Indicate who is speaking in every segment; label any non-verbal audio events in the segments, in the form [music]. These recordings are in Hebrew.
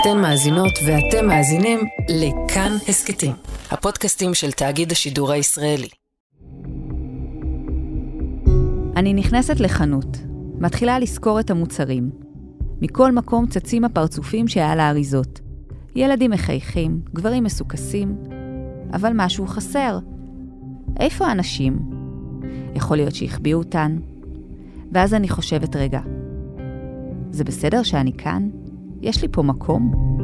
Speaker 1: אתן מאזינות ואתם מאזינים לכאן הסכתים, הפודקאסטים של תאגיד השידור הישראלי.
Speaker 2: אני נכנסת לחנות, מתחילה לסקור את המוצרים. מכל מקום צצים הפרצופים שעל האריזות. ילדים מחייכים, גברים מסוכסים, אבל משהו חסר. איפה האנשים? יכול להיות שהחביאו אותן. ואז אני חושבת רגע, זה בסדר שאני כאן? יש לי פה מקום?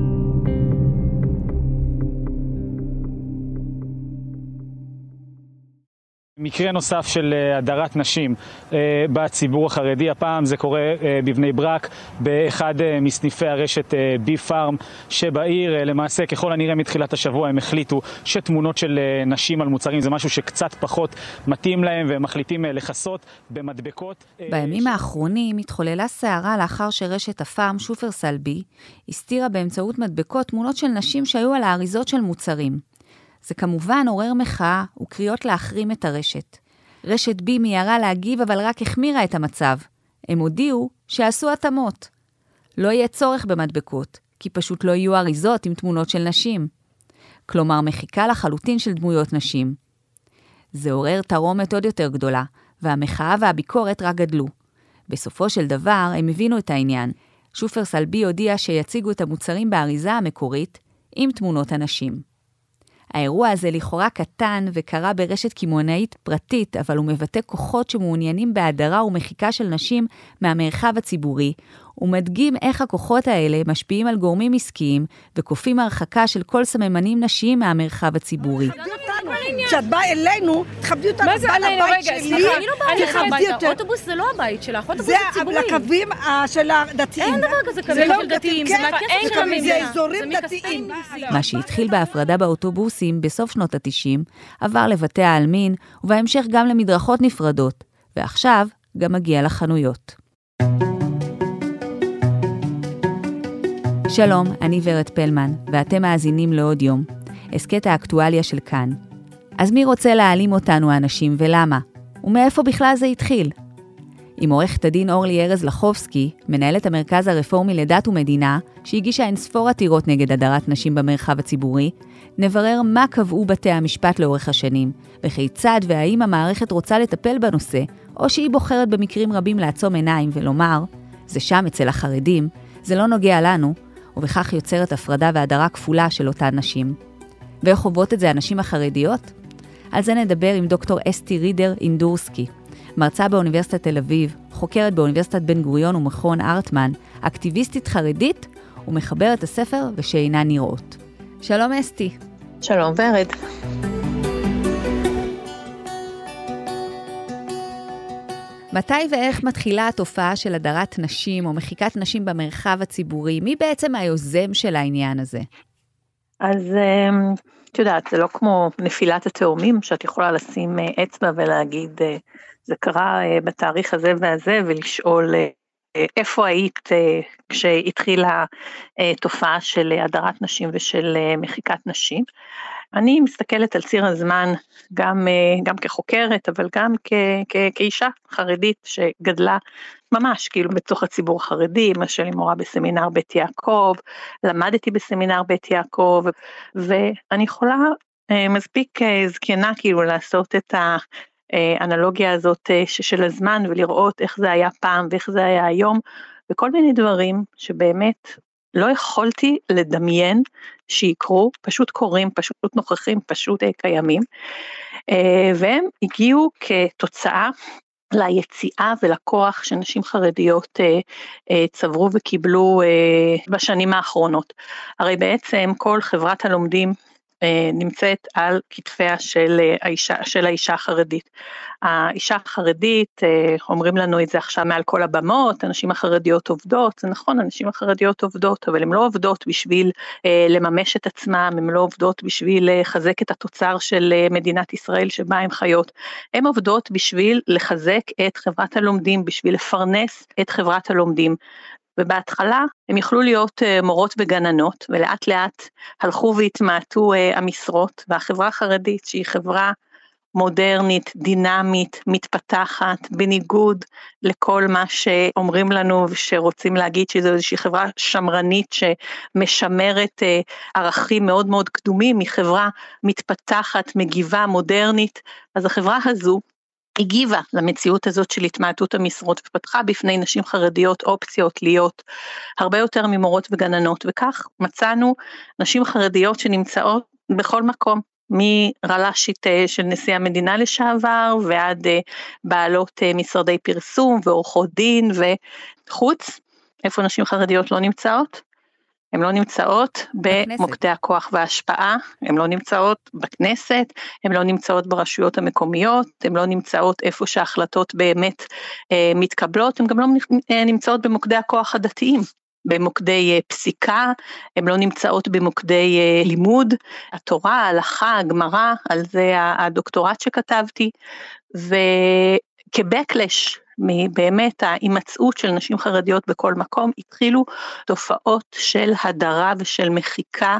Speaker 3: מקרה נוסף של אה, הדרת נשים אה, בציבור החרדי, הפעם זה קורה אה, בבני ברק, באחד מסניפי הרשת בי פארם שבעיר, למעשה ככל הנראה מתחילת השבוע הם החליטו שתמונות של נשים על מוצרים זה משהו שקצת פחות מתאים להם והם מחליטים לכסות במדבקות.
Speaker 2: בימים ש... האחרונים התחוללה סערה לאחר שרשת הפארם שופרסל בי הסתירה באמצעות מדבקות תמונות של נשים שהיו על האריזות של מוצרים. זה כמובן עורר מחאה וקריאות להחרים את הרשת. רשת בי מיהרה להגיב, אבל רק החמירה את המצב. הם הודיעו שעשו התאמות. לא יהיה צורך במדבקות, כי פשוט לא יהיו אריזות עם תמונות של נשים. כלומר, מחיקה לחלוטין של דמויות נשים. זה עורר תרעומת עוד יותר גדולה, והמחאה והביקורת רק גדלו. בסופו של דבר, הם הבינו את העניין. שופרסל בי הודיע שיציגו את המוצרים באריזה המקורית עם תמונות הנשים. האירוע הזה לכאורה קטן וקרה ברשת קמעונאית פרטית, אבל הוא מבטא כוחות שמעוניינים בהדרה ומחיקה של נשים מהמרחב הציבורי, ומדגים איך הכוחות האלה משפיעים על גורמים עסקיים וכופים הרחקה של כל סממנים נשיים מהמרחב הציבורי.
Speaker 4: כשאת באה אלינו, תכבדי אותנו.
Speaker 5: מה זה אלינו? רגע, סליחה, אני לא באה אליך הביתה. אוטובוס זה לא הבית שלך, אוטובוס זה ציבורי.
Speaker 4: זה לקווים של הדתיים.
Speaker 5: אין דבר כזה קווים של דתיים, זה מהכסף של המדינה.
Speaker 4: זה אזורים דתיים.
Speaker 2: מה שהתחיל בהפרדה באוטובוסים בסוף שנות ה-90, עבר לבתי העלמין, ובהמשך גם למדרכות נפרדות, ועכשיו גם מגיע לחנויות. שלום, אני ורד פלמן, ואתם מאזינים לעוד יום, הסכת האקטואליה של כאן. אז מי רוצה להעלים אותנו האנשים ולמה? ומאיפה בכלל זה התחיל? עם עורכת הדין אורלי ארז לחובסקי, מנהלת המרכז הרפורמי לדת ומדינה, שהגישה אינספור עתירות נגד הדרת נשים במרחב הציבורי, נברר מה קבעו בתי המשפט לאורך השנים, וכיצד והאם המערכת רוצה לטפל בנושא, או שהיא בוחרת במקרים רבים לעצום עיניים ולומר, זה שם אצל החרדים, זה לא נוגע לנו, ובכך יוצרת הפרדה והדרה כפולה של אותן נשים. ואיך חוות את זה הנשים החרדיות? על זה נדבר עם דוקטור אסתי רידר אינדורסקי, מרצה באוניברסיטת תל אביב, חוקרת באוניברסיטת בן גוריון ומכון ארטמן, אקטיביסטית חרדית ומחברת הספר ושאינן נראות. שלום אסתי.
Speaker 6: שלום ורד.
Speaker 2: מתי ואיך מתחילה התופעה של הדרת נשים או מחיקת נשים במרחב הציבורי? מי בעצם היוזם של העניין הזה?
Speaker 6: אז אמ, את יודעת, זה לא כמו נפילת התאומים, שאת יכולה לשים אה, אצבע ולהגיד, אה, זה קרה אה, בתאריך הזה והזה, ולשאול איפה היית כשהתחילה תופעה של הדרת נשים ושל מחיקת נשים. אני מסתכלת על ציר הזמן גם, גם כחוקרת, אבל גם כ, כ, כאישה חרדית שגדלה ממש כאילו בתוך הציבור החרדי, אמא שלי מורה בסמינר בית יעקב, למדתי בסמינר בית יעקב, ואני יכולה אה, מספיק אה, זקנה כאילו לעשות את האנלוגיה הזאת אה, של הזמן ולראות איך זה היה פעם ואיך זה היה היום, וכל מיני דברים שבאמת לא יכולתי לדמיין שיקרו, פשוט קורים, פשוט נוכחים, פשוט קיימים, והם הגיעו כתוצאה ליציאה ולכוח שנשים חרדיות אה, אה, צברו וקיבלו אה, בשנים האחרונות. הרי בעצם כל חברת הלומדים אה, נמצאת על כתפיה של אה, האישה, של האישה החרדית. האישה החרדית, אה, אומרים לנו את זה עכשיו מעל כל הבמות, הנשים החרדיות עובדות, זה נכון, הנשים החרדיות עובדות, אבל הן לא עובדות בשביל לממש את עצמן, הן לא עובדות בשביל לחזק את התוצר של מדינת ישראל שבה הן חיות, הן עובדות בשביל לחזק את חברת הלומדים, בשביל לפרנס את חברת הלומדים. ובהתחלה הם יכלו להיות אה, מורות וגננות, ולאט לאט הלכו והתמעטו אה, המשרות, והחברה החרדית, שהיא חברה מודרנית, דינמית, מתפתחת, בניגוד לכל מה שאומרים לנו ושרוצים להגיד שזו איזושהי חברה שמרנית שמשמרת אה, ערכים מאוד מאוד קדומים, היא חברה מתפתחת, מגיבה, מודרנית, אז החברה הזו הגיבה למציאות הזאת של התמעטות המשרות ופתחה בפני נשים חרדיות אופציות להיות הרבה יותר ממורות וגננות וכך מצאנו נשים חרדיות שנמצאות בכל מקום מרל"שית אה, של נשיא המדינה לשעבר ועד אה, בעלות אה, משרדי פרסום ועורכות דין וחוץ, איפה נשים חרדיות לא נמצאות? הן לא נמצאות במוקדי הכוח וההשפעה, הן לא נמצאות בכנסת, הן לא נמצאות ברשויות המקומיות, הן לא נמצאות איפה שההחלטות באמת אה, מתקבלות, הן גם לא נמצאות במוקדי הכוח הדתיים. במוקדי אה, פסיקה, הן לא נמצאות במוקדי אה, לימוד, התורה, ההלכה, הגמרא, על זה הדוקטורט שכתבתי, וכבקלש מבאמת ההימצאות של נשים חרדיות בכל מקום, התחילו תופעות של הדרה ושל מחיקה,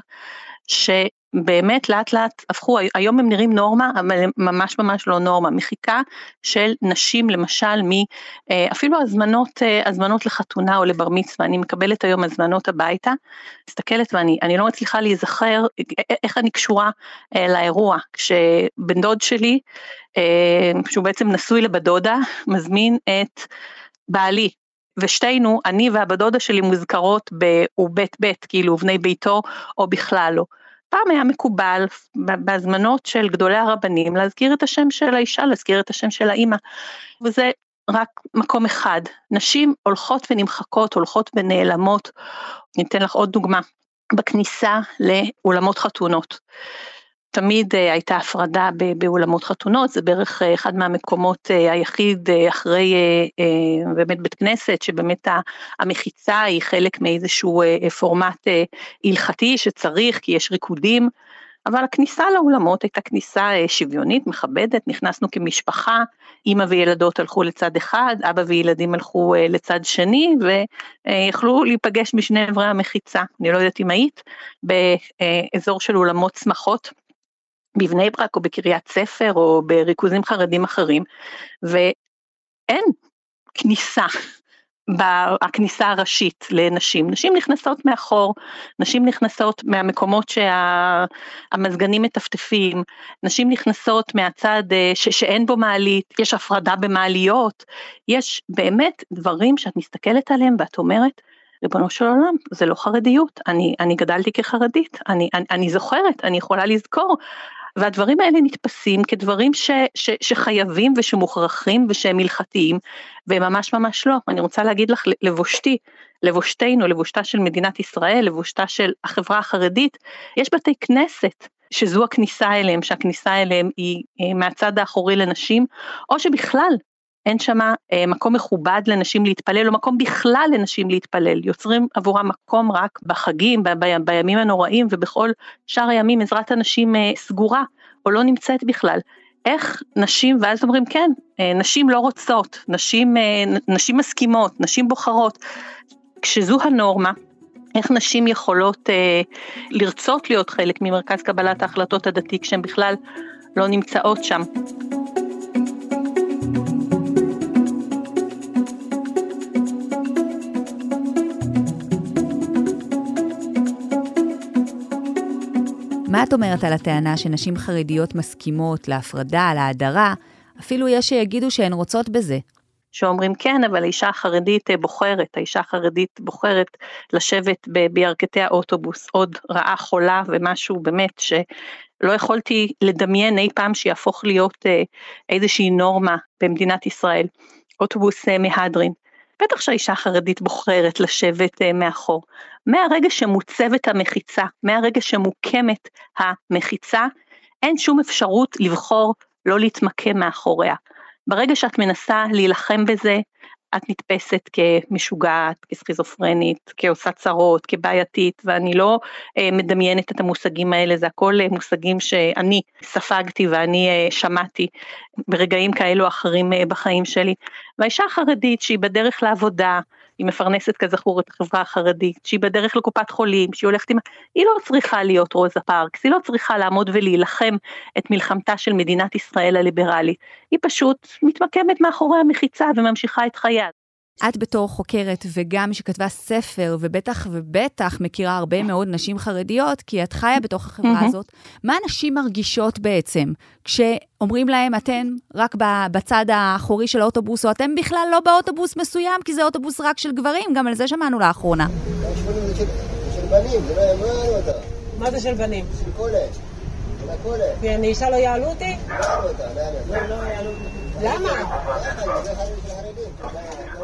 Speaker 6: ש... באמת לאט לאט הפכו, היום הם נראים נורמה, אבל הם ממש ממש לא נורמה, מחיקה של נשים למשל מ... אה, אפילו הזמנות, אה, הזמנות לחתונה או לבר מצווה, אני מקבלת היום הזמנות הביתה, מסתכלת ואני לא מצליחה להיזכר אה, איך אני קשורה לאירוע, כשבן דוד שלי, שהוא בעצם נשוי לבת דודה, מזמין את בעלי ושתינו, אני והבת דודה שלי מוזכרות ב"הוא בית בית", כאילו בני ביתו, או בכלל לא. פעם היה מקובל בהזמנות של גדולי הרבנים להזכיר את השם של האישה, להזכיר את השם של האימא, וזה רק מקום אחד. נשים הולכות ונמחקות, הולכות ונעלמות. אני אתן לך עוד דוגמה, בכניסה לאולמות חתונות. תמיד אה, הייתה הפרדה באולמות חתונות, זה בערך אה, אחד מהמקומות אה, היחיד אחרי באמת בית כנסת, שבאמת המחיצה היא חלק מאיזשהו פורמט הלכתי שצריך, כי יש ריקודים, אבל הכניסה לאולמות הייתה כניסה שוויונית, מכבדת, נכנסנו כמשפחה, אימא וילדות הלכו לצד אחד, אבא וילדים הלכו לצד שני, ויכלו להיפגש משני אברי המחיצה. אני לא יודעת אם היית, באזור של אולמות שמחות. בבני ברק או בקריית ספר או בריכוזים חרדים אחרים, ואין כניסה בכניסה הראשית לנשים. נשים נכנסות מאחור, נשים נכנסות מהמקומות שהמזגנים שה, מטפטפים, נשים נכנסות מהצד אה, ש, שאין בו מעלית, יש הפרדה במעליות, יש באמת דברים שאת מסתכלת עליהם ואת אומרת, ריבונו של עולם, זה לא חרדיות, אני, אני גדלתי כחרדית, אני, אני, אני זוכרת, אני יכולה לזכור, והדברים האלה נתפסים כדברים ש, ש, שחייבים ושמוכרחים ושהם הלכתיים, והם ממש ממש לא. אני רוצה להגיד לך, לבושתי, לבושתנו, לבושתה של מדינת ישראל, לבושתה של החברה החרדית, יש בתי כנסת שזו הכניסה אליהם, שהכניסה אליהם היא אה, מהצד האחורי לנשים, או שבכלל אין שם אה, מקום מכובד לנשים להתפלל, או מקום בכלל לנשים להתפלל, יוצרים עבורם מקום רק בחגים, ב- ב- בימים הנוראים ובכל שאר הימים עזרת הנשים אה, סגורה, או לא נמצאת בכלל. איך נשים, ואז אומרים כן, אה, נשים לא רוצות, נשים, נשים מסכימות, נשים בוחרות. כשזו הנורמה, איך נשים יכולות אה, לרצות להיות חלק ממרכז קבלת ההחלטות הדתי כשהן בכלל לא נמצאות שם.
Speaker 2: מה את אומרת על הטענה שנשים חרדיות מסכימות להפרדה, להדרה, אפילו יש שיגידו שהן רוצות בזה?
Speaker 6: שאומרים כן, אבל האישה החרדית אה, בוחרת, האישה החרדית בוחרת לשבת בירכתי האוטובוס, עוד רעה חולה ומשהו באמת שלא יכולתי לדמיין אי פעם שיהפוך להיות אה, איזושהי נורמה במדינת ישראל. אוטובוס אה, מהדרין. בטח שהאישה החרדית בוחרת לשבת מאחור. מהרגע שמוצבת המחיצה, מהרגע שמוקמת המחיצה, אין שום אפשרות לבחור לא להתמקם מאחוריה. ברגע שאת מנסה להילחם בזה, את נתפסת כמשוגעת, כסכיזופרנית, כעושה צרות, כבעייתית, ואני לא אה, מדמיינת את המושגים האלה, זה הכל אה, מושגים שאני ספגתי ואני אה, שמעתי ברגעים כאלו או אחרים אה, בחיים שלי. והאישה החרדית שהיא בדרך לעבודה, היא מפרנסת כזכור את החברה החרדית, שהיא בדרך לקופת חולים, שהיא הולכת עם... היא לא צריכה להיות רוזה פארקס, היא לא צריכה לעמוד ולהילחם את מלחמתה של מדינת ישראל הליברלית, היא פשוט מתמקמת מאחורי המחיצה וממשיכה את חייה.
Speaker 2: את בתור חוקרת וגם מי שכתבה ספר, ובטח ובטח מכירה הרבה מאוד נשים חרדיות, כי את חיה בתוך החברה mm-hmm. הזאת, מה נשים מרגישות בעצם כשאומרים להם, אתן רק בצד האחורי של האוטובוס, או אתם בכלל לא באוטובוס מסוים, כי זה אוטובוס רק של גברים, גם על זה שמענו לאחרונה.
Speaker 7: מה זה של בנים? של כולל. ואני אישה לא יעלו אותי? לא, לא יעלו אותי.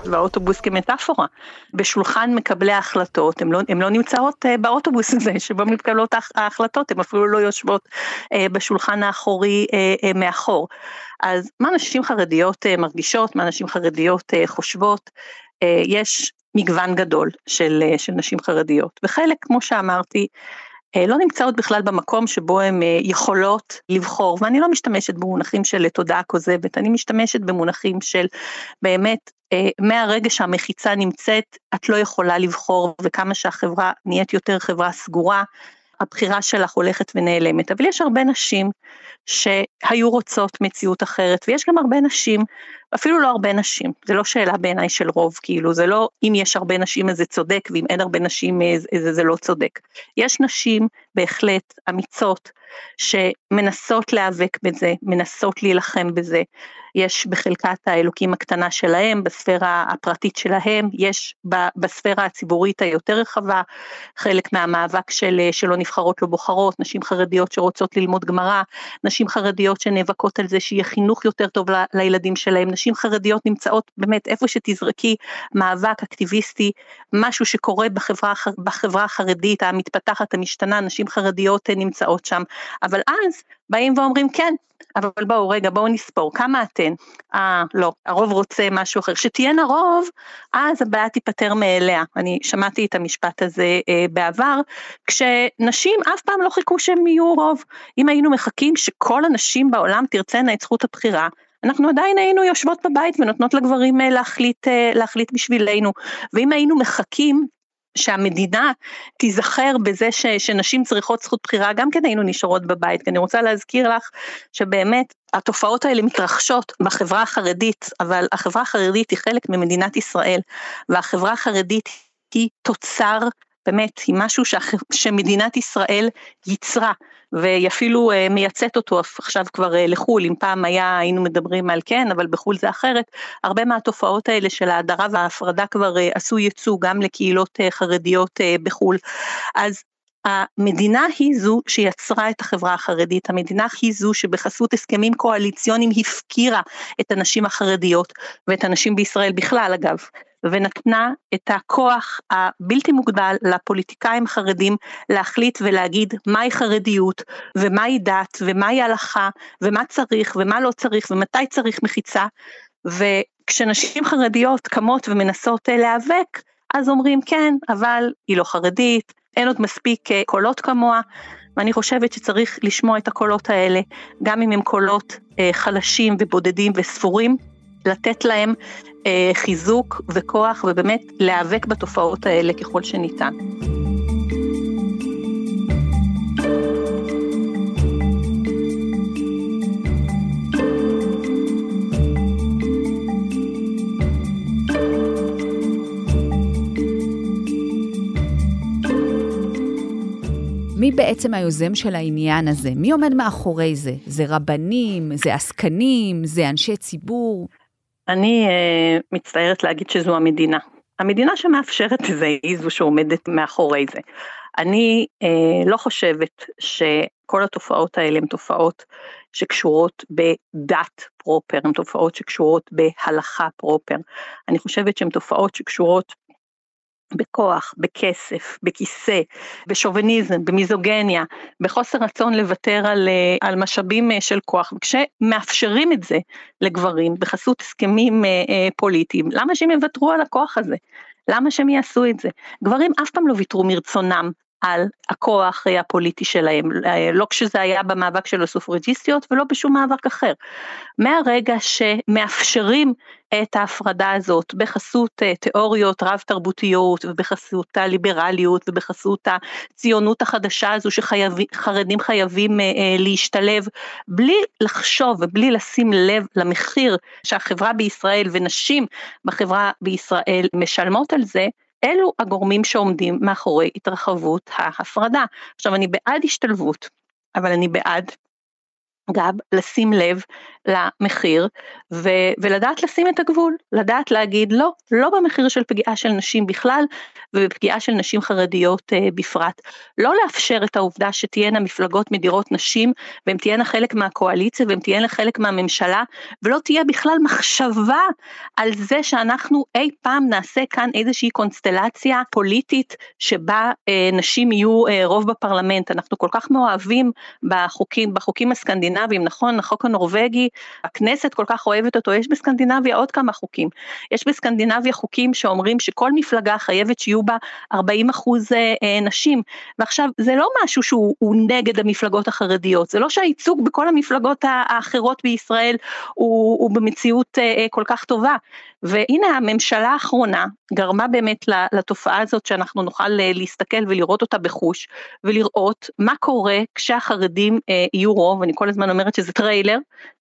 Speaker 6: והאוטובוס כמטאפורה. בשולחן מקבלי ההחלטות, הן לא, לא נמצאות uh, באוטובוס [laughs] הזה שבו מתקבלות ההחלטות, הן אפילו לא יושבות uh, בשולחן האחורי uh, מאחור. אז מה נשים חרדיות מרגישות, מה נשים חרדיות חושבות, יש מגוון גדול של, של נשים חרדיות, וחלק, כמו שאמרתי, אה, לא נמצאות בכלל במקום שבו הן אה, יכולות לבחור, ואני לא משתמשת במונחים של תודעה כוזבת, אני משתמשת במונחים של באמת, אה, מהרגע שהמחיצה נמצאת, את לא יכולה לבחור, וכמה שהחברה נהיית יותר חברה סגורה, הבחירה שלך הולכת ונעלמת, אבל יש הרבה נשים שהיו רוצות מציאות אחרת, ויש גם הרבה נשים, אפילו לא הרבה נשים, זה לא שאלה בעיניי של רוב, כאילו, זה לא אם יש הרבה נשים אז זה צודק, ואם אין הרבה נשים אז זה, זה לא צודק. יש נשים בהחלט אמיצות, שמנסות להיאבק בזה, מנסות להילחם בזה, יש בחלקת האלוקים הקטנה שלהם, בספירה הפרטית שלהם, יש בספירה הציבורית היותר רחבה, חלק מהמאבק של שלא נבחרות לא בוחרות, נשים חרדיות שרוצות ללמוד גמרא, נשים חרדיות שנאבקות על זה שיהיה חינוך יותר טוב לילדים שלהם, נשים חרדיות נמצאות באמת איפה שתזרקי מאבק אקטיביסטי, משהו שקורה בחברה, בחברה החרדית המתפתחת, המשתנה, נשים חרדיות נמצאות שם, אבל אז באים ואומרים כן, אבל בואו רגע בואו נספור כמה אתן, אה לא, הרוב רוצה משהו אחר, שתהיינה רוב אז הבעיה תיפתר מאליה, אני שמעתי את המשפט הזה אה, בעבר, כשנשים אף פעם לא חיכו שהם יהיו רוב, אם היינו מחכים שכל הנשים בעולם תרצנה את זכות הבחירה, אנחנו עדיין היינו יושבות בבית ונותנות לגברים אה, להחליט, אה, להחליט בשבילנו, ואם היינו מחכים שהמדינה תיזכר בזה ש, שנשים צריכות זכות בחירה, גם כן היינו נשארות בבית, כי אני רוצה להזכיר לך שבאמת התופעות האלה מתרחשות בחברה החרדית, אבל החברה החרדית היא חלק ממדינת ישראל, והחברה החרדית היא תוצר באמת, היא משהו שח... שמדינת ישראל ייצרה, והיא אפילו uh, מייצאת אותו עכשיו כבר uh, לחו"ל, אם פעם היה, היינו מדברים על כן, אבל בחו"ל זה אחרת, הרבה מהתופעות האלה של ההדרה וההפרדה כבר uh, עשו ייצוא גם לקהילות חרדיות בחו"ל. אז המדינה היא זו שיצרה את החברה החרדית, המדינה היא זו שבחסות הסכמים קואליציוניים הפקירה את הנשים החרדיות ואת הנשים בישראל בכלל אגב, ונתנה את הכוח הבלתי מוגבל לפוליטיקאים החרדים להחליט ולהגיד מהי חרדיות ומהי דת ומהי הלכה ומה צריך ומה לא צריך ומתי צריך מחיצה. וכשנשים חרדיות קמות ומנסות אה, להיאבק אז אומרים כן אבל היא לא חרדית אין עוד מספיק אה, קולות כמוה. ואני חושבת שצריך לשמוע את הקולות האלה גם אם הם קולות אה, חלשים ובודדים וספורים לתת להם אה, חיזוק וכוח ובאמת להיאבק בתופעות האלה ככל שניתן.
Speaker 2: מי בעצם היוזם של העניין הזה? מי עומד מאחורי זה? זה רבנים? זה עסקנים? זה אנשי ציבור?
Speaker 6: אני uh, מצטערת להגיד שזו המדינה. המדינה שמאפשרת את זה היא זו שעומדת מאחורי זה. אני uh, לא חושבת שכל התופעות האלה הן תופעות שקשורות בדת פרופר, הן תופעות שקשורות בהלכה פרופר. אני חושבת שהן תופעות שקשורות בכוח, בכסף, בכיסא, בשוביניזם, במיזוגניה, בחוסר רצון לוותר על, אה, על משאבים אה, של כוח, וכשמאפשרים את זה לגברים בחסות הסכמים אה, פוליטיים, למה שהם יוותרו על הכוח הזה? למה שהם יעשו את זה? גברים אף פעם לא ויתרו מרצונם על הכוח הפוליטי שלהם, לא כשזה היה במאבק של הסופרג'יסטיות ולא בשום מאבק אחר. מהרגע שמאפשרים את ההפרדה הזאת בחסות אה, תיאוריות רב תרבותיות ובחסות הליברליות ובחסות הציונות החדשה הזו שחרדים חייבים אה, אה, להשתלב בלי לחשוב ובלי לשים לב למחיר שהחברה בישראל ונשים בחברה בישראל משלמות על זה, אלו הגורמים שעומדים מאחורי התרחבות ההפרדה. עכשיו אני בעד השתלבות, אבל אני בעד גם לשים לב למחיר ו- ולדעת לשים את הגבול, לדעת להגיד לא, לא במחיר של פגיעה של נשים בכלל ובפגיעה של נשים חרדיות uh, בפרט. לא לאפשר את העובדה שתהיינה מפלגות מדירות נשים והן תהיינה חלק מהקואליציה והן תהיינה חלק מהממשלה ולא תהיה בכלל מחשבה על זה שאנחנו אי פעם נעשה כאן איזושהי קונסטלציה פוליטית שבה uh, נשים יהיו uh, רוב בפרלמנט. אנחנו כל כך מאוהבים בחוקים, בחוקים הסקנדינביים, נכון, החוק הנורבגי הכנסת כל כך אוהבת אותו, יש בסקנדינביה עוד כמה חוקים. יש בסקנדינביה חוקים שאומרים שכל מפלגה חייבת שיהיו בה 40 אחוז אה, אה, נשים, ועכשיו זה לא משהו שהוא נגד המפלגות החרדיות, זה לא שהייצוג בכל המפלגות האחרות בישראל הוא, הוא במציאות אה, כל כך טובה. והנה הממשלה האחרונה גרמה באמת לתופעה הזאת שאנחנו נוכל להסתכל ולראות אותה בחוש ולראות מה קורה כשהחרדים יהיו רוב, אני כל הזמן אומרת שזה טריילר,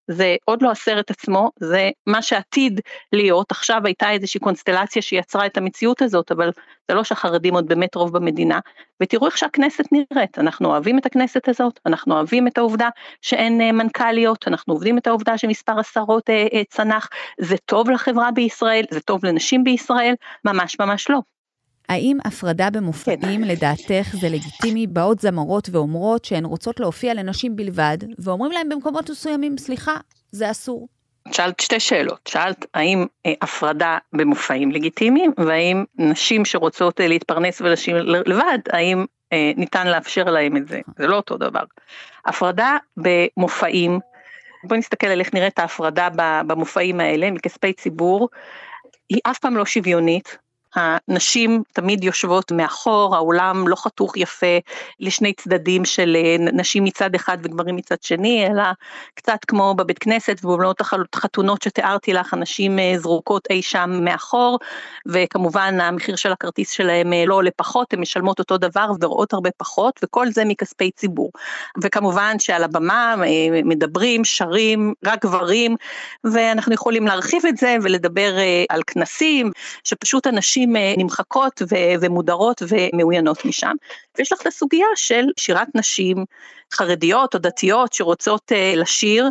Speaker 6: זה עוד לא הסרט עצמו, זה מה שעתיד להיות, עכשיו הייתה איזושהי קונסטלציה שיצרה את המציאות הזאת, אבל זה לא שהחרדים עוד באמת רוב במדינה, ותראו איך שהכנסת נראית, אנחנו אוהבים את הכנסת הזאת, אנחנו אוהבים את העובדה שאין אה, מנכ"ליות, אנחנו אוהבים את העובדה שמספר השרות אה, אה, צנח, זה טוב לחברה בישראל, זה טוב לנשים בישראל, ממש ממש לא.
Speaker 2: האם הפרדה במופעים כן. לדעתך זה לגיטימי? באות זמרות ואומרות שהן רוצות להופיע לנשים בלבד, ואומרים להן במקומות מסוימים, סליחה, זה אסור.
Speaker 6: שאלת שתי שאלות, שאלת האם אה, הפרדה במופעים לגיטימיים, והאם נשים שרוצות אה, להתפרנס ולשים לבד, האם אה, ניתן לאפשר להם את זה, זה לא אותו דבר. הפרדה במופעים, בואי נסתכל על איך נראית ההפרדה במופעים האלה מכספי ציבור, היא אף פעם לא שוויונית, הנשים תמיד יושבות מאחור, האולם לא חתוך יפה לשני צדדים של אה, נשים מצד אחד וגברים מצד שני, אלא קצת כמו בבית כנסת ובבנות החתונות שתיארתי לך, הנשים אה, זרוקות אי שם מאחור, וכמובן המחיר של הכרטיס שלהם אה, לא עולה פחות, הן משלמות אותו דבר ורואות הרבה פחות, וכל זה מכספי ציבור. וכמובן שעל הבמה מדברים, שרים, רק גברים, ואנחנו יכולים להרחיב את זה ולדבר על כנסים, שפשוט אנשים נשים אה, נמחקות ומודרות ומאוינות משם. ויש לך את הסוגיה של שירת נשים חרדיות או דתיות שרוצות uh, לשיר,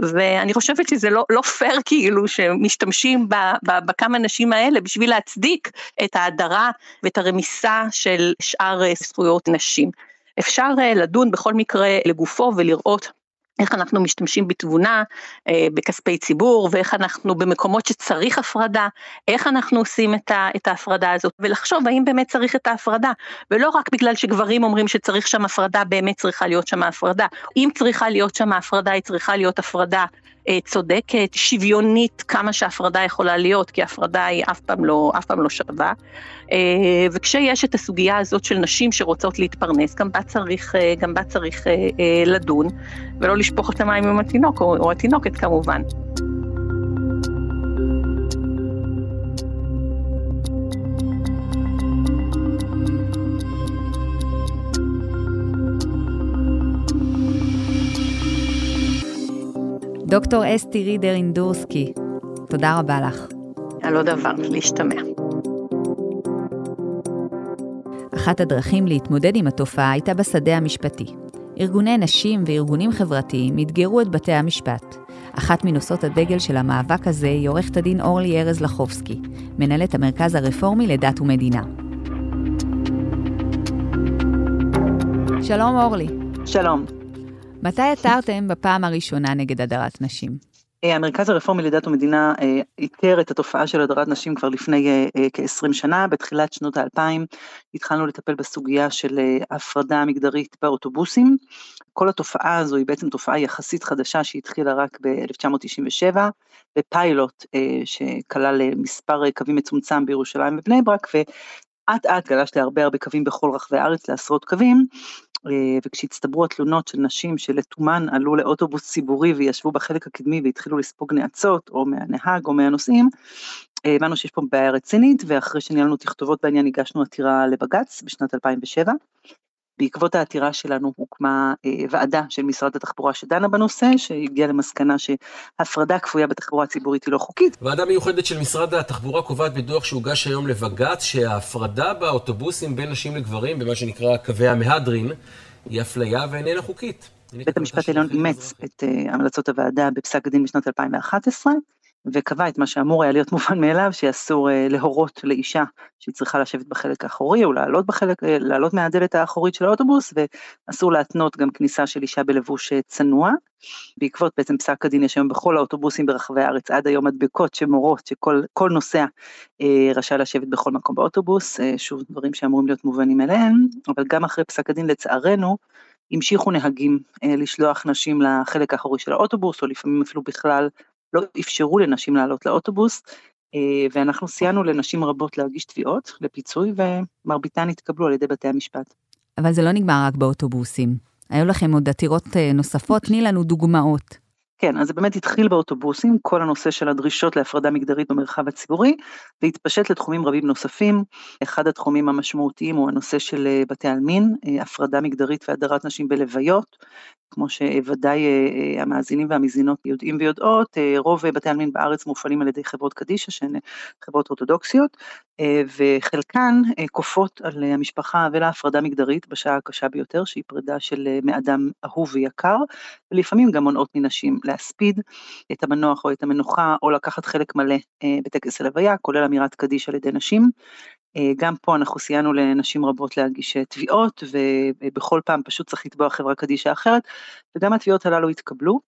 Speaker 6: ואני חושבת שזה לא, לא פייר כאילו שמשתמשים ב, ב, בכמה נשים האלה בשביל להצדיק את ההדרה ואת הרמיסה של שאר uh, זכויות נשים. אפשר לדון בכל מקרה לגופו ולראות איך אנחנו משתמשים בתבונה, אה, בכספי ציבור, ואיך אנחנו במקומות שצריך הפרדה, איך אנחנו עושים את, ה, את ההפרדה הזאת, ולחשוב האם באמת צריך את ההפרדה, ולא רק בגלל שגברים אומרים שצריך שם הפרדה, באמת צריכה להיות שם הפרדה. אם צריכה להיות שם הפרדה, היא צריכה להיות הפרדה צודקת, שוויונית, כמה שהפרדה יכולה להיות, כי הפרדה היא אף פעם לא, אף פעם לא שווה. אה, וכשיש את הסוגיה הזאת של נשים שרוצות להתפרנס, גם בה צריך, אה, גם בה צריך לדון, ולא לשפוך את המים עם התינוק, או, או התינוקת כמובן.
Speaker 2: דוקטור אסתי רידר אינדורסקי, תודה רבה לך.
Speaker 6: על עוד דבר, להשתמע.
Speaker 2: אחת הדרכים להתמודד עם התופעה הייתה בשדה המשפטי. ארגוני נשים וארגונים חברתיים אתגרו את בתי המשפט. אחת מנושאות הדגל של המאבק הזה היא עורכת הדין אורלי ארז לחובסקי, מנהלת המרכז הרפורמי לדת ומדינה. שלום אורלי.
Speaker 6: שלום.
Speaker 2: מתי עתרתם בפעם הראשונה נגד הדרת נשים?
Speaker 8: אה, המרכז הרפורמי לדת ומדינה איתר אה, את התופעה של הדרת נשים כבר לפני אה, כ-20 שנה, בתחילת שנות האלפיים התחלנו לטפל בסוגיה של הפרדה מגדרית באוטובוסים. כל התופעה הזו היא בעצם תופעה יחסית חדשה שהתחילה רק ב-1997, בפיילוט שכלל מספר קווים מצומצם בירושלים ובני ברק, אט אט גלש להרבה הרבה קווים בכל רחבי הארץ, לעשרות קווים, וכשהצטברו התלונות של נשים שלתומן עלו לאוטובוס ציבורי וישבו בחלק הקדמי והתחילו לספוג נאצות, או מהנהג או מהנוסעים, אה, הבנו שיש פה בעיה רצינית, ואחרי שניהלנו תכתובות בעניין הגשנו עתירה לבג"ץ בשנת 2007. בעקבות העתירה שלנו הוקמה אה, ועדה של משרד התחבורה שדנה בנושא, שהגיעה למסקנה שהפרדה כפויה בתחבורה הציבורית היא לא חוקית.
Speaker 9: ועדה מיוחדת של משרד התחבורה קובעת בדוח שהוגש היום לבג"ץ שההפרדה באוטובוסים בין נשים לגברים, במה שנקרא קווי המהדרין, היא אפליה ואיננה חוקית.
Speaker 8: בית המשפט העליון אימץ את uh, המלצות הוועדה בפסק הדין בשנת 2011, וקבע את מה שאמור היה להיות [laughs] מובן מאליו, שאסור uh, להורות לאישה שהיא צריכה לשבת בחלק האחורי, או לעלות, בחלק, uh, לעלות מהדלת האחורית של האוטובוס, ואסור להתנות גם כניסה של אישה בלבוש uh, צנוע. בעקבות בעצם פסק הדין יש היום בכל האוטובוסים ברחבי הארץ עד היום מדבקות שמורות שכל נוסע אה, רשאי לשבת בכל מקום באוטובוס, אה, שוב דברים שאמורים להיות מובנים אליהם, אבל גם אחרי פסק הדין לצערנו המשיכו נהגים אה, לשלוח נשים לחלק האחורי של האוטובוס, או לפעמים אפילו בכלל לא אפשרו לנשים לעלות לאוטובוס, אה, ואנחנו סייענו לנשים רבות להגיש תביעות לפיצוי, ומרביתן התקבלו על ידי בתי המשפט.
Speaker 2: אבל זה לא נגמר רק באוטובוסים. היו לכם עוד עתירות אה, נוספות, תני לנו דוגמאות.
Speaker 8: כן, אז זה באמת התחיל באוטובוסים, כל הנושא של הדרישות להפרדה מגדרית במרחב הציבורי, והתפשט לתחומים רבים נוספים. אחד התחומים המשמעותיים הוא הנושא של אה, בתי עלמין, הפרדה מגדרית והדרת נשים בלוויות. כמו שוודאי המאזינים והמזינות יודעים ויודעות, רוב בתי עלמין בארץ מופעלים על ידי חברות קדישא, שהן חברות אורתודוקסיות, וחלקן כופות על המשפחה ולהפרדה מגדרית בשעה הקשה ביותר, שהיא פרידה של מאדם אהוב ויקר, ולפעמים גם מונעות מנשים להספיד את המנוח או את המנוחה, או לקחת חלק מלא בטקס הלוויה, כולל אמירת קדיש על ידי נשים. גם פה אנחנו סייענו לנשים רבות להגיש תביעות, ובכל פעם פשוט צריך לתבוע חברה קדישא אחרת, וגם התביעות הללו התקבלו.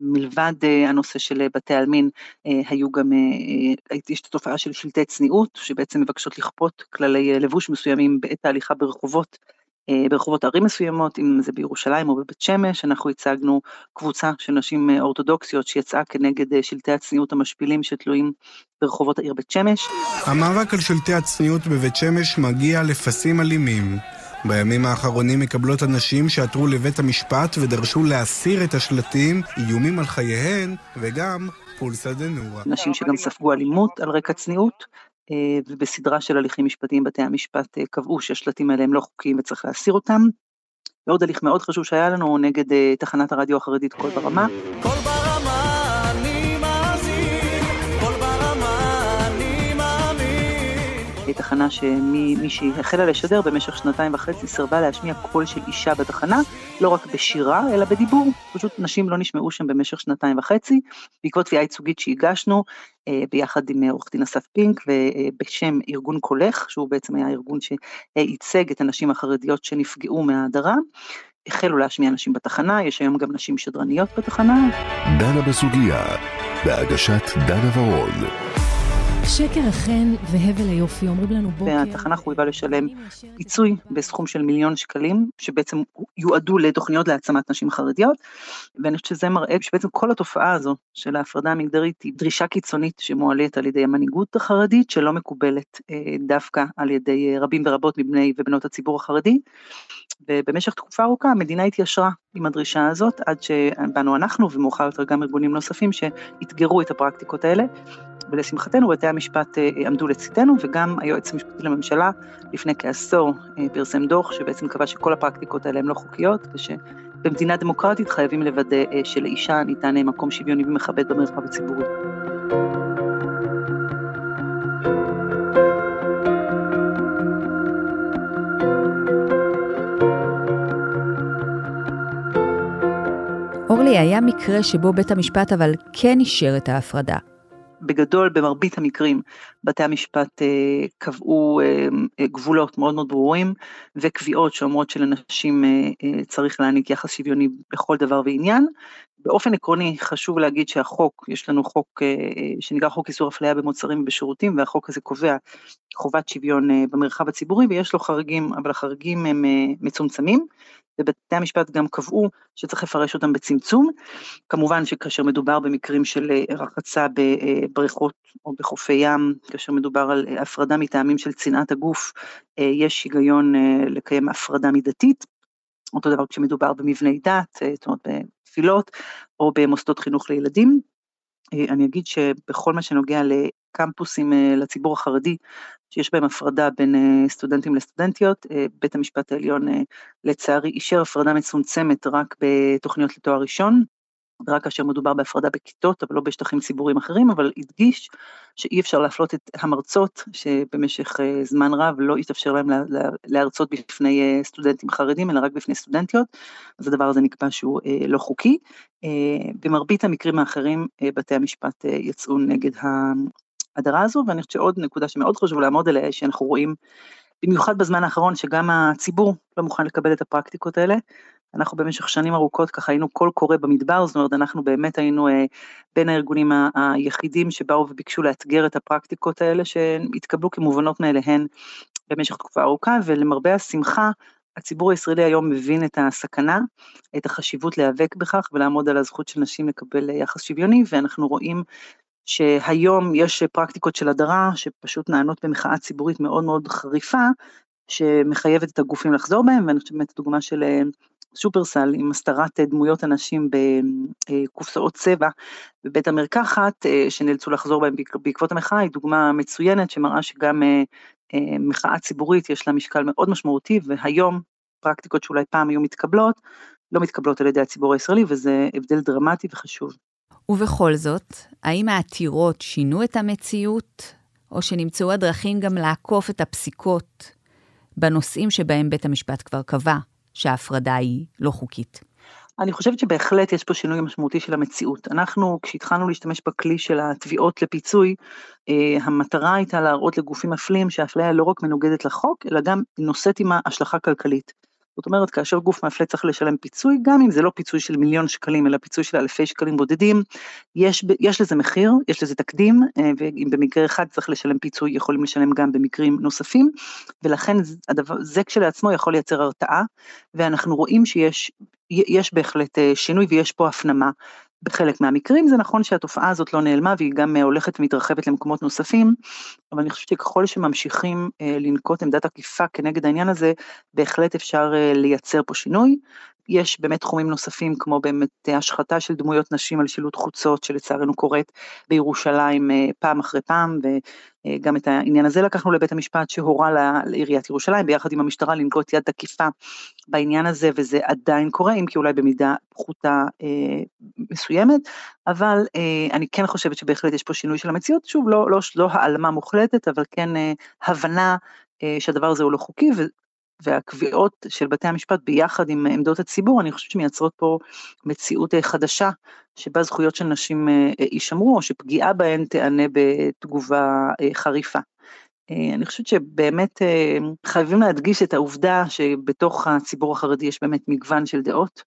Speaker 8: מלבד הנושא של בתי עלמין, היו גם, יש את התופעה של שלטי צניעות, שבעצם מבקשות לכפות כללי לבוש מסוימים בעת ההליכה ברחובות אה, ברחובות ערים מסוימות, אם זה בירושלים או בבית שמש, אנחנו הצגנו קבוצה של נשים אה, אורתודוקסיות שיצאה כנגד אה, שלטי הצניעות המשפילים שתלויים ברחובות העיר בית שמש.
Speaker 10: המאבק על שלטי הצניעות בבית שמש מגיע לפסים אלימים. בימים האחרונים מקבלות הנשים שעתרו לבית המשפט ודרשו להסיר את השלטים, איומים על חייהן וגם פולסא דנורא.
Speaker 8: נשים שגם ספגו אלימות על רקע צניעות, אה, ובסדרה של הליכים משפטיים בתי המשפט אה, קבעו שהשלטים האלה הם לא חוקיים וצריך להסיר אותם. ועוד הליך מאוד חשוב שהיה לנו נגד אה, תחנת הרדיו החרדית קול ברמה. קול ברמה, מאמין. תחנה שמשהחלה לשדר במשך שנתיים וחצי סירבה להשמיע קול של אישה בתחנה, לא רק בשירה אלא בדיבור, פשוט נשים לא נשמעו שם במשך שנתיים וחצי. בעקבות תביעה ייצוגית שהגשנו, אה, ביחד עם אה, עורך דין אסף פינק ובשם ארגון קולך, שהוא בעצם היה ארגון שייצג את הנשים החרדיות שנפגעו מההדרה. החלו להשמיע נשים בתחנה, יש היום גם נשים שדרניות בתחנה.
Speaker 11: דנה בסוגיה, בהגשת דנה ורון.
Speaker 12: שקר החן והבל היופי, אומרים לנו בוקר.
Speaker 8: והתחנה חויבה לשלם פיצוי בסכום של מיליון שקלים, שבעצם יועדו לתוכניות להעצמת נשים חרדיות, ואני חושבת שזה מראה שבעצם כל התופעה הזו של ההפרדה המגדרית היא דרישה קיצונית שמועלית על ידי המנהיגות החרדית, שלא מקובלת אה, דווקא על ידי אה, רבים ורבות מבני ובנות הציבור החרדי, ובמשך תקופה ארוכה המדינה התיישרה עם הדרישה הזאת, עד שבאנו אנחנו ומאוחר יותר גם ארגונים נוספים שאתגרו את הפרקטיקות האלה. ולשמחתנו בתי המשפט אה, עמדו לצדנו וגם היועץ המשפטי לממשלה לפני כעשור אה, פרסם דוח שבעצם קבע שכל הפרקטיקות האלה הן לא חוקיות ושבמדינה דמוקרטית חייבים לוודא אה, שלאישה ניתן מקום שוויוני ומכבד במרחב הציבורי.
Speaker 2: אורלי, היה מקרה שבו בית המשפט אבל כן אישר את ההפרדה.
Speaker 8: בגדול, במרבית המקרים, בתי המשפט אה, קבעו אה, אה, גבולות מאוד מאוד ברורים, וקביעות שאומרות שלנשים אה, אה, צריך להעניק יחס שוויוני בכל דבר ועניין, באופן עקרוני חשוב להגיד שהחוק, יש לנו חוק אה, שנקרא חוק איסור אפליה במוצרים ובשירותים, והחוק הזה קובע חובת שוויון אה, במרחב הציבורי, ויש לו חריגים, אבל החריגים הם אה, מצומצמים, ובתי המשפט גם קבעו שצריך לפרש אותם בצמצום. כמובן שכאשר מדובר במקרים של רחצה בבריכות או בחופי ים, כאשר מדובר על הפרדה מטעמים של צנעת הגוף, יש היגיון לקיים הפרדה מידתית. אותו דבר כשמדובר במבני דת, זאת אומרת בתפילות או במוסדות חינוך לילדים. אה, אני אגיד שבכל מה שנוגע לקמפוסים אה, לציבור החרדי, שיש בהם הפרדה בין אה, סטודנטים לסטודנטיות, בית המשפט העליון לצערי אישר הפרדה מצומצמת רק בתוכניות לתואר ראשון, רק כאשר מדובר בהפרדה בכיתות, אבל לא בשטחים ציבוריים אחרים, אבל הדגיש שאי אפשר להפלות את המרצות, שבמשך אה, זמן רב לא התאפשר להם להרצות בפני אה, סטודנטים חרדים, אלא רק בפני סטודנטיות, אז הדבר הזה נקבע שהוא אה, לא חוקי. במרבית המקרים האחרים, בתי המשפט יצאו נגד ההדרה הזו, ואני חושבת שעוד נקודה שמאוד חשוב לעמוד עליה, שאנחנו רואים במיוחד בזמן האחרון, שגם הציבור לא מוכן לקבל את הפרקטיקות האלה, אנחנו במשך שנים ארוכות ככה היינו קול קורא במדבר, זאת אומרת אנחנו באמת היינו אה, בין הארגונים ה- היחידים שבאו וביקשו לאתגר את הפרקטיקות האלה שהתקבלו כמובנות מאליהן במשך תקופה ארוכה, ולמרבה השמחה הציבור הישראלי היום מבין את הסכנה, את החשיבות להיאבק בכך ולעמוד על הזכות של נשים לקבל יחס שוויוני, ואנחנו רואים שהיום יש פרקטיקות של הדרה שפשוט נענות במחאה ציבורית מאוד מאוד חריפה, שמחייבת את הגופים לחזור בהם, ואני חושבת באמת דוגמה של אה, שופרסל עם הסתרת דמויות אנשים בקופסאות צבע בבית המרקחת, אה, שנאלצו לחזור בהם בעקבות המחאה, היא דוגמה מצוינת שמראה שגם אה, אה, מחאה ציבורית יש לה משקל מאוד משמעותי, והיום פרקטיקות שאולי פעם היו מתקבלות, לא מתקבלות על ידי הציבור הישראלי, וזה הבדל דרמטי וחשוב.
Speaker 2: ובכל זאת, האם העתירות שינו את המציאות, או שנמצאו הדרכים גם לעקוף את הפסיקות בנושאים שבהם בית המשפט כבר קבע? שההפרדה היא לא חוקית.
Speaker 8: אני חושבת שבהחלט יש פה שינוי משמעותי של המציאות. אנחנו, כשהתחלנו להשתמש בכלי של התביעות לפיצוי, אה, המטרה הייתה להראות לגופים מפלים שהאפליה לא רק מנוגדת לחוק, אלא גם נושאת עימה השלכה כלכלית. זאת אומרת, כאשר גוף מפלה צריך לשלם פיצוי, גם אם זה לא פיצוי של מיליון שקלים, אלא פיצוי של אלפי שקלים בודדים, יש, יש לזה מחיר, יש לזה תקדים, אה, ואם במקרה אחד צריך לשלם פיצוי, יכולים לשלם גם במקרים נוספים, ולכן הדבר, זה כשלעצמו יכול לייצר הרתעה, ואנחנו רואים שיש יש בהחלט אה, שינוי ויש פה הפנמה בחלק מהמקרים זה נכון שהתופעה הזאת לא נעלמה והיא גם אה, הולכת ומתרחבת למקומות נוספים, אבל אני חושבת שככל שממשיכים אה, לנקוט עמדת עקיפה כנגד העניין הזה, בהחלט אפשר אה, לייצר פה שינוי. יש באמת תחומים נוספים כמו באמת השחתה של דמויות נשים על שילוט חוצות שלצערנו קורית בירושלים פעם אחרי פעם וגם את העניין הזה לקחנו לבית המשפט שהורה לעיריית ירושלים ביחד עם המשטרה לנקוט יד תקיפה בעניין הזה וזה עדיין קורה אם כי אולי במידה פחותה אה, מסוימת. אבל אה, אני כן חושבת שבהחלט יש פה שינוי של המציאות. שוב לא, לא, לא העלמה מוחלטת אבל כן אה, הבנה אה, שהדבר הזה הוא לא חוקי והקביעות של בתי המשפט ביחד עם עמדות הציבור, אני חושבת שמייצרות פה מציאות אה, חדשה, שבה זכויות של נשים אה, אה, יישמרו, או שפגיעה בהן תיענה בתגובה חריפה. אני חושבת שבאמת חייבים להדגיש את העובדה שבתוך הציבור החרדי יש באמת מגוון של דעות,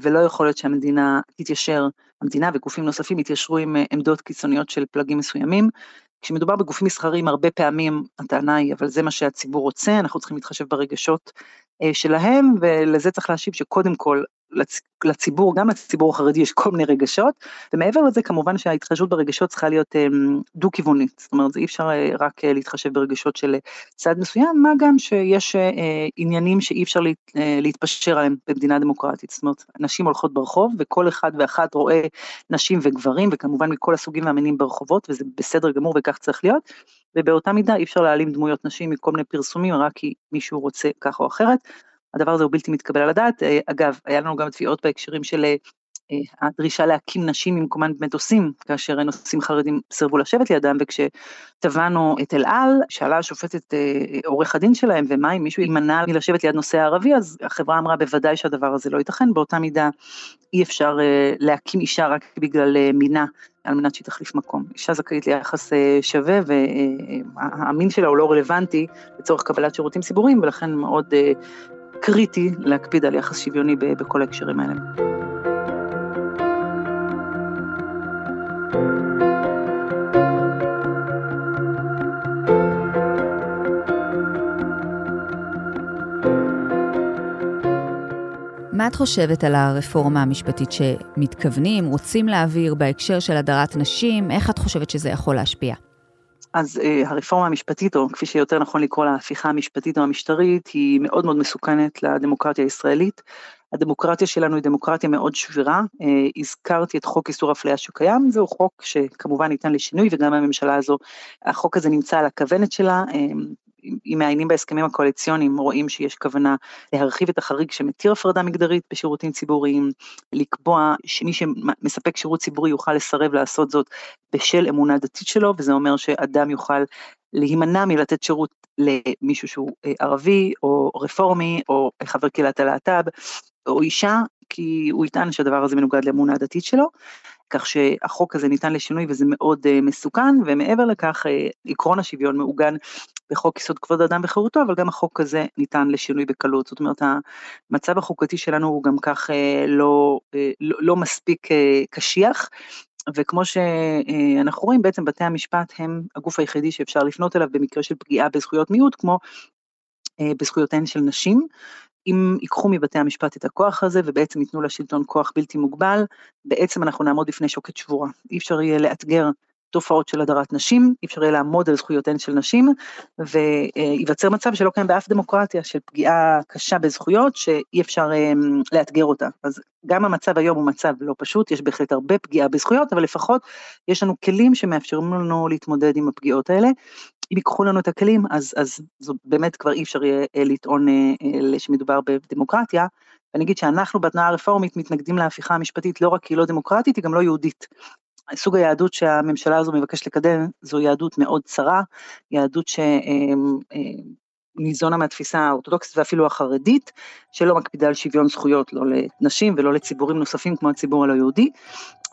Speaker 8: ולא יכול להיות שהמדינה תתיישר, המדינה וגופים נוספים יתיישרו עם עמדות קיצוניות של פלגים מסוימים, כשמדובר בגופים מסחריים, הרבה פעמים הטענה היא, אבל זה מה שהציבור רוצה, אנחנו צריכים להתחשב ברגשות אה, שלהם, ולזה צריך להשיב שקודם כל, לציבור, גם לציבור החרדי יש כל מיני רגשות, ומעבר לזה כמובן שההתחשבות ברגשות צריכה להיות אמ, דו-כיוונית, זאת אומרת אי אפשר אה, רק אה, להתחשב ברגשות של צד מסוים, מה גם שיש עניינים שאי אפשר להתפשר עליהם במדינה דמוקרטית, זאת אומרת נשים הולכות ברחוב וכל אחד ואחת רואה נשים וגברים וכמובן מכל הסוגים והמינים ברחובות וזה בסדר גמור וכך צריך להיות, ובאותה מידה אי אפשר להעלים דמויות נשים מכל מיני פרסומים רק כי מישהו רוצה כך או אחרת. הדבר הזה הוא בלתי מתקבל על הדעת. אה, אגב, היה לנו גם תביעות בהקשרים של אה, אה, הדרישה להקים נשים ממקומן במטוסים, כאשר נוסעים חרדים סירבו לשבת לידם, וכשתבענו את אל על, שאלה השופטת עורך הדין שלהם, ומה אם מישהו יימנע מלשבת ליד נוסע ערבי, אז החברה אמרה בוודאי שהדבר הזה לא ייתכן, באותה מידה אי אפשר להקים אישה רק בגלל מינה. על מנת שהיא תחליף מקום. אישה זכאית ליחס שווה והמין שלה הוא לא רלוונטי לצורך קבלת שירותים ציבוריים ולכן מאוד קריטי להקפיד על יחס שוויוני בכל ההקשרים האלה.
Speaker 2: מה את חושבת על הרפורמה המשפטית שמתכוונים, רוצים להעביר בהקשר של הדרת נשים? איך את חושבת שזה יכול להשפיע?
Speaker 8: אז uh, הרפורמה המשפטית, או כפי שיותר נכון לקרוא לה, ההפיכה המשפטית או המשטרית, היא מאוד מאוד מסוכנת לדמוקרטיה הישראלית. הדמוקרטיה שלנו היא דמוקרטיה מאוד שבירה. Uh, הזכרתי את חוק איסור אפליה שקיים, זהו חוק שכמובן ניתן לשינוי, וגם הממשלה הזו, החוק הזה נמצא על הכוונת שלה. Uh, אם מעיינים בהסכמים הקואליציוניים, רואים שיש כוונה להרחיב את החריג שמתיר הפרדה מגדרית בשירותים ציבוריים, לקבוע שמי שמספק שירות ציבורי יוכל לסרב לעשות זאת בשל אמונה דתית שלו, וזה אומר שאדם יוכל להימנע מלתת שירות למישהו שהוא אה, ערבי, או רפורמי, או חבר קהילת הלהט"ב, או אישה, כי הוא יטען שהדבר הזה מנוגד לאמונה הדתית שלו. כך שהחוק הזה ניתן לשינוי וזה מאוד uh, מסוכן, ומעבר לכך uh, עקרון השוויון מעוגן בחוק יסוד כבוד האדם וחירותו, אבל גם החוק הזה ניתן לשינוי בקלות. זאת אומרת, המצב החוקתי שלנו הוא גם כך uh, לא, לא, לא מספיק קשיח. וכמו שאנחנו רואים, בעצם בתי המשפט הם הגוף היחידי שאפשר לפנות אליו במקרה של פגיעה בזכויות מיעוט, כמו בזכויותיהן של נשים, אם ייקחו מבתי המשפט את הכוח הזה ובעצם ייתנו לשלטון כוח בלתי מוגבל, בעצם אנחנו נעמוד בפני שוקת שבורה. אי אפשר יהיה לאתגר תופעות של הדרת נשים, אי אפשר יהיה לעמוד על זכויותיהן של נשים, וייווצר מצב שלא קיים באף דמוקרטיה של פגיעה קשה בזכויות שאי אפשר אמ, לאתגר אותה. אז גם המצב היום הוא מצב לא פשוט, יש בהחלט הרבה פגיעה בזכויות, אבל לפחות יש לנו כלים שמאפשרים לנו להתמודד עם הפגיעות האלה. אם ייקחו לנו את הכלים, אז, אז זו באמת כבר אי אפשר יהיה אה, לטעון אה, אה, שמדובר בדמוקרטיה. ואני אגיד שאנחנו בתנועה הרפורמית מתנגדים להפיכה המשפטית לא רק כי היא לא דמוקרטית, היא גם לא יהודית. סוג היהדות שהממשלה הזו מבקשת לקדם זו יהדות מאוד צרה, יהדות שניזונה מהתפיסה האורתודוקסית ואפילו החרדית, שלא מקפידה על שוויון זכויות לא לנשים ולא לציבורים נוספים כמו הציבור הלא יהודי,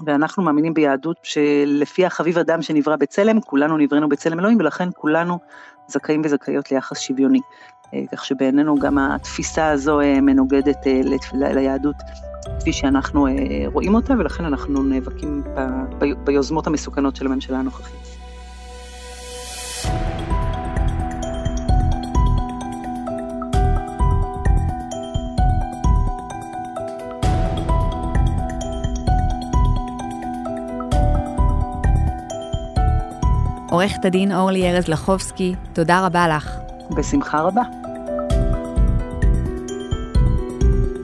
Speaker 8: ואנחנו מאמינים ביהדות שלפי החביב אדם שנברא בצלם, כולנו נבראנו בצלם אלוהים ולכן כולנו זכאים וזכאיות ליחס שוויוני. אה, כך שבעינינו גם התפיסה הזו אה, מנוגדת אה, ליהדות כפי שאנחנו רואים אותה, ולכן אנחנו נאבקים ביוזמות המסוכנות של הממשלה הנוכחית.
Speaker 2: עורכת הדין אורלי ארז לחובסקי, תודה רבה לך.
Speaker 8: בשמחה רבה.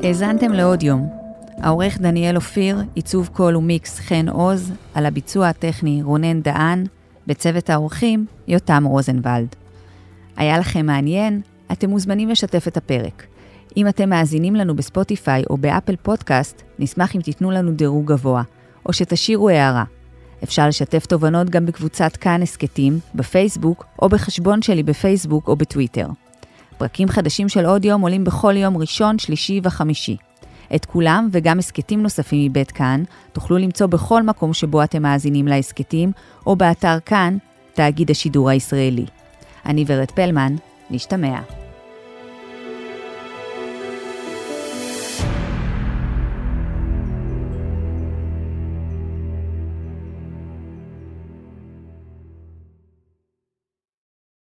Speaker 2: האזנתם לעוד יום. העורך דניאל אופיר, עיצוב קול ומיקס חן עוז, על הביצוע הטכני רונן דהן, בצוות האורחים יותם רוזנבלד. היה לכם מעניין? אתם מוזמנים לשתף את הפרק. אם אתם מאזינים לנו בספוטיפיי או באפל פודקאסט, נשמח אם תיתנו לנו דירוג גבוה, או שתשאירו הערה. אפשר לשתף תובנות גם בקבוצת כאן הסכתים, בפייסבוק, או בחשבון שלי בפייסבוק או בטוויטר. פרקים חדשים של עוד יום עולים בכל יום ראשון, שלישי וחמישי. את כולם וגם הסכתים נוספים מבית כאן תוכלו למצוא בכל מקום שבו אתם מאזינים להסכתים, או באתר כאן, תאגיד השידור הישראלי. אני ורד פלמן, נשתמע.